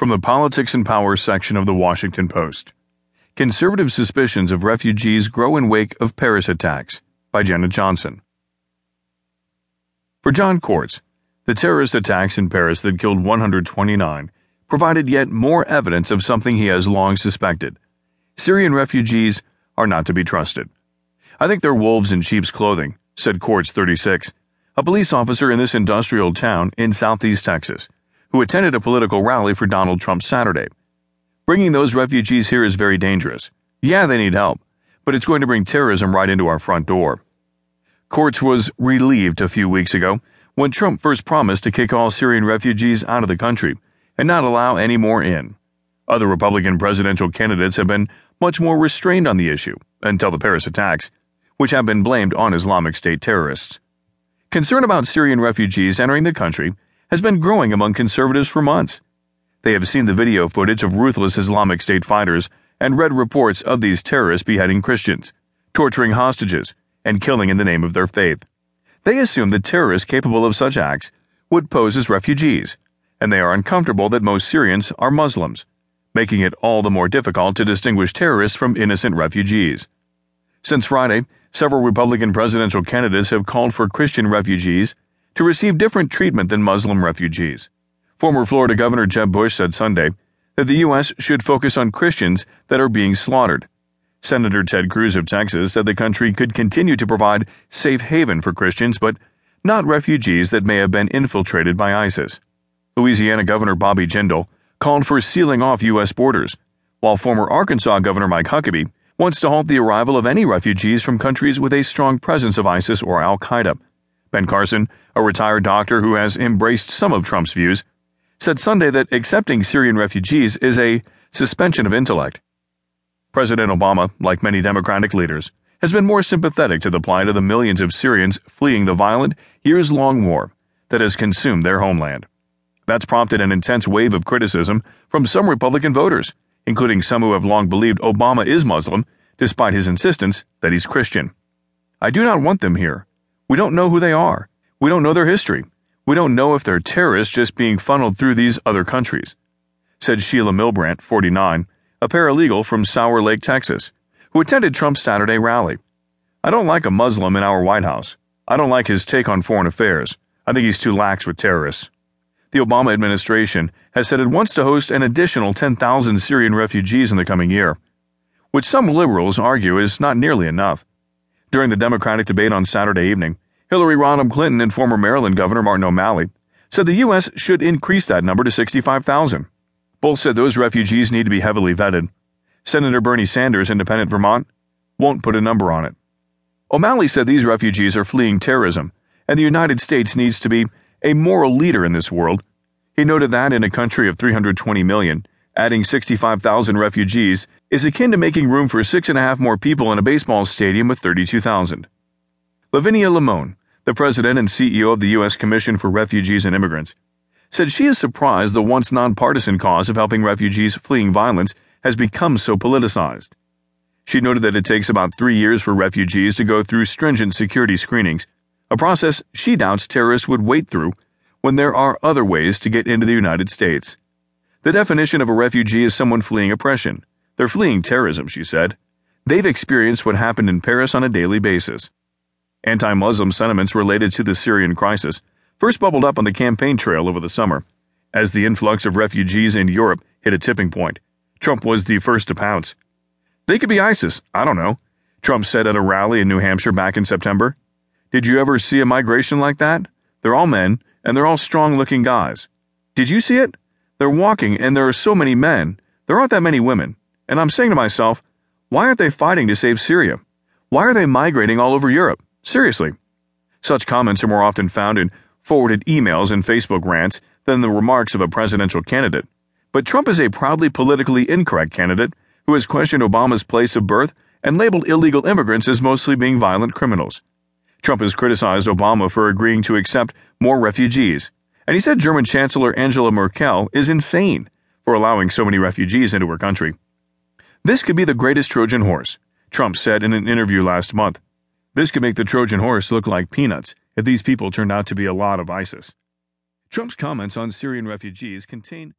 From the Politics and Power section of the Washington Post Conservative suspicions of refugees grow in wake of Paris attacks by Jenna Johnson. For John Courts, the terrorist attacks in Paris that killed 129 provided yet more evidence of something he has long suspected. Syrian refugees are not to be trusted. I think they're wolves in sheep's clothing, said Courts 36, a police officer in this industrial town in southeast Texas, who attended a political rally for Donald Trump Saturday. Bringing those refugees here is very dangerous. Yeah, they need help, but it's going to bring terrorism right into our front door. Courts was relieved a few weeks ago when Trump first promised to kick all Syrian refugees out of the country and not allow any more in. Other Republican presidential candidates have been much more restrained on the issue until the Paris attacks, which have been blamed on Islamic State terrorists. Concern about Syrian refugees entering the country has been growing among conservatives for months. They have seen the video footage of ruthless Islamic State fighters and read reports of these terrorists beheading Christians, torturing hostages, and killing in the name of their faith. They assume that terrorists capable of such acts would pose as refugees and they are uncomfortable that most Syrians are Muslims, making it all the more difficult to distinguish terrorists from innocent refugees. Since Friday, several Republican presidential candidates have called for Christian refugees to receive different treatment than Muslim refugees. Former Florida Governor Jeb Bush said Sunday that the U.S. should focus on Christians that are being slaughtered. Senator Ted Cruz of Texas said the country could continue to provide safe haven for Christians, but not refugees that may have been infiltrated by ISIS. Louisiana Governor Bobby Jindal called for sealing off U.S. borders, while former Arkansas Governor Mike Huckabee wants to halt the arrival of any refugees from countries with a strong presence of ISIS or Al Qaeda. Ben Carson, a retired doctor who has embraced some of Trump's views, said Sunday that accepting Syrian refugees is a suspension of intellect. President Obama, like many Democratic leaders, has been more sympathetic to the plight of the millions of Syrians fleeing the violent, years long war that has consumed their homeland. That's prompted an intense wave of criticism from some Republican voters, including some who have long believed Obama is Muslim, despite his insistence that he's Christian. I do not want them here. We don't know who they are. We don't know their history. We don't know if they're terrorists just being funneled through these other countries, said Sheila Milbrandt, 49, a paralegal from Sour Lake, Texas, who attended Trump's Saturday rally. I don't like a Muslim in our White House. I don't like his take on foreign affairs. I think he's too lax with terrorists the Obama administration has said it wants to host an additional 10,000 Syrian refugees in the coming year, which some liberals argue is not nearly enough. During the Democratic debate on Saturday evening, Hillary Rodham Clinton and former Maryland Governor Martin O'Malley said the U.S. should increase that number to 65,000. Both said those refugees need to be heavily vetted. Senator Bernie Sanders, Independent Vermont, won't put a number on it. O'Malley said these refugees are fleeing terrorism, and the United States needs to be a moral leader in this world. He noted that in a country of 320 million, adding 65,000 refugees is akin to making room for six and a half more people in a baseball stadium with 32,000. Lavinia Limon, the president and CEO of the U.S. Commission for Refugees and Immigrants, said she is surprised the once nonpartisan cause of helping refugees fleeing violence has become so politicized. She noted that it takes about three years for refugees to go through stringent security screenings a process she doubts terrorists would wait through when there are other ways to get into the United States. The definition of a refugee is someone fleeing oppression. They're fleeing terrorism, she said. They've experienced what happened in Paris on a daily basis. Anti Muslim sentiments related to the Syrian crisis first bubbled up on the campaign trail over the summer. As the influx of refugees in Europe hit a tipping point, Trump was the first to pounce. They could be ISIS, I don't know, Trump said at a rally in New Hampshire back in September. Did you ever see a migration like that? They're all men, and they're all strong looking guys. Did you see it? They're walking, and there are so many men. There aren't that many women. And I'm saying to myself, why aren't they fighting to save Syria? Why are they migrating all over Europe? Seriously. Such comments are more often found in forwarded emails and Facebook rants than the remarks of a presidential candidate. But Trump is a proudly politically incorrect candidate who has questioned Obama's place of birth and labeled illegal immigrants as mostly being violent criminals. Trump has criticized Obama for agreeing to accept more refugees, and he said German Chancellor Angela Merkel is insane for allowing so many refugees into her country. This could be the greatest Trojan horse, Trump said in an interview last month. This could make the Trojan horse look like peanuts if these people turned out to be a lot of ISIS. Trump's comments on Syrian refugees contain